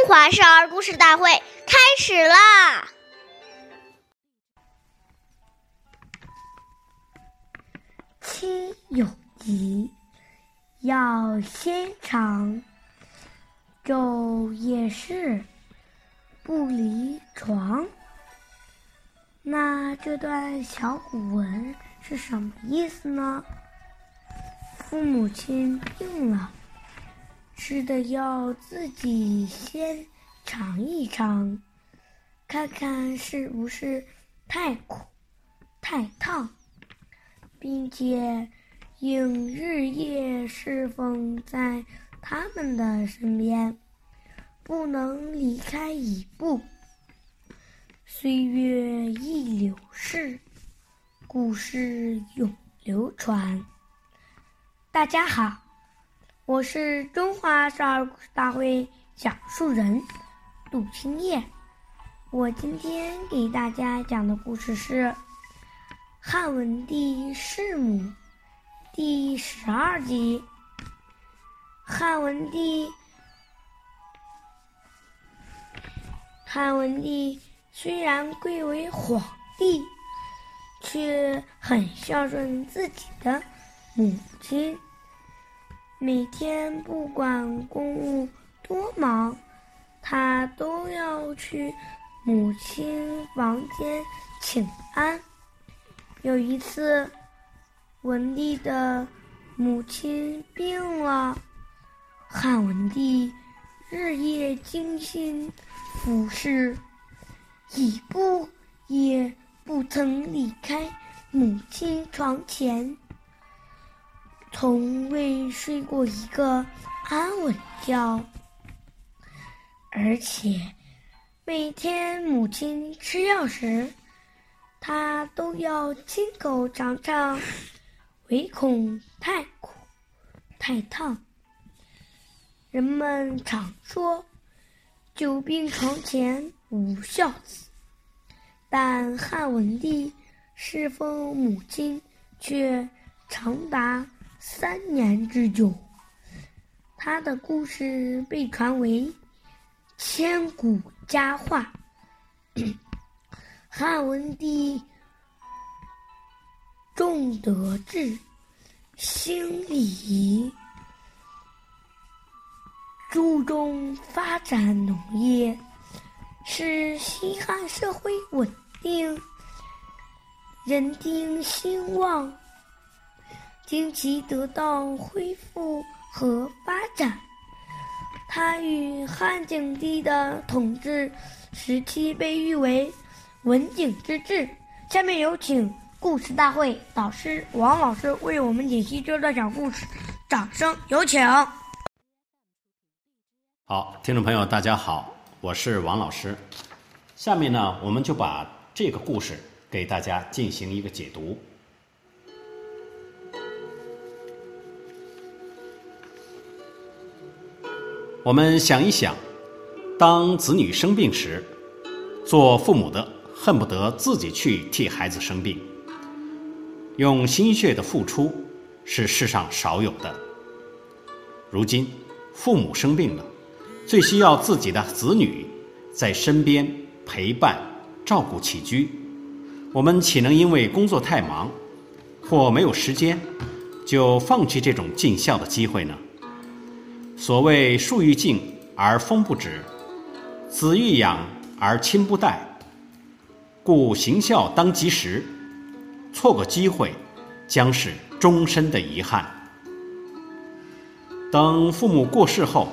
中华少儿故事大会开始啦！亲有疾，要先尝。昼夜侍，不离床。那这段小古文是什么意思呢？父母亲病了。吃的药自己先尝一尝，看看是不是太苦、太烫，并且应日夜侍奉在他们的身边，不能离开一步。岁月易流逝，故事永流传。大家好。我是中华少儿故事大会讲述人杜青叶，我今天给大家讲的故事是汉文帝弑母第十二集。汉文帝，汉文帝虽然贵为皇帝，却很孝顺自己的母亲。每天不管公务多忙，他都要去母亲房间请安。有一次，文帝的母亲病了，汉文帝日夜精心服侍，一步也不曾离开母亲床前。从未睡过一个安稳觉，而且每天母亲吃药时，他都要亲口尝尝，唯恐太苦、太烫。人们常说“久病床前无孝子”，但汉文帝侍奉母亲却长达。三年之久，他的故事被传为千古佳话。汉文帝重德治，兴礼仪，注重发展农业，使西汉社会稳定，人丁兴旺。经济得到恢复和发展，他与汉景帝的统治时期被誉为“文景之治”。下面有请故事大会导师王老师为我们解析这段小故事，掌声有请。好，听众朋友，大家好，我是王老师。下面呢，我们就把这个故事给大家进行一个解读。我们想一想，当子女生病时，做父母的恨不得自己去替孩子生病，用心血的付出是世上少有的。如今父母生病了，最需要自己的子女在身边陪伴、照顾起居，我们岂能因为工作太忙或没有时间，就放弃这种尽孝的机会呢？所谓树欲静而风不止，子欲养而亲不待，故行孝当及时，错过机会，将是终身的遗憾。等父母过世后，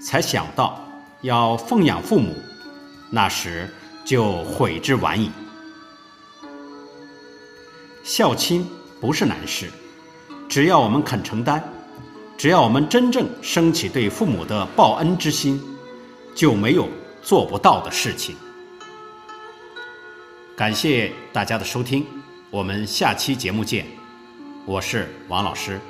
才想到要奉养父母，那时就悔之晚矣。孝亲不是难事，只要我们肯承担。只要我们真正升起对父母的报恩之心，就没有做不到的事情。感谢大家的收听，我们下期节目见。我是王老师。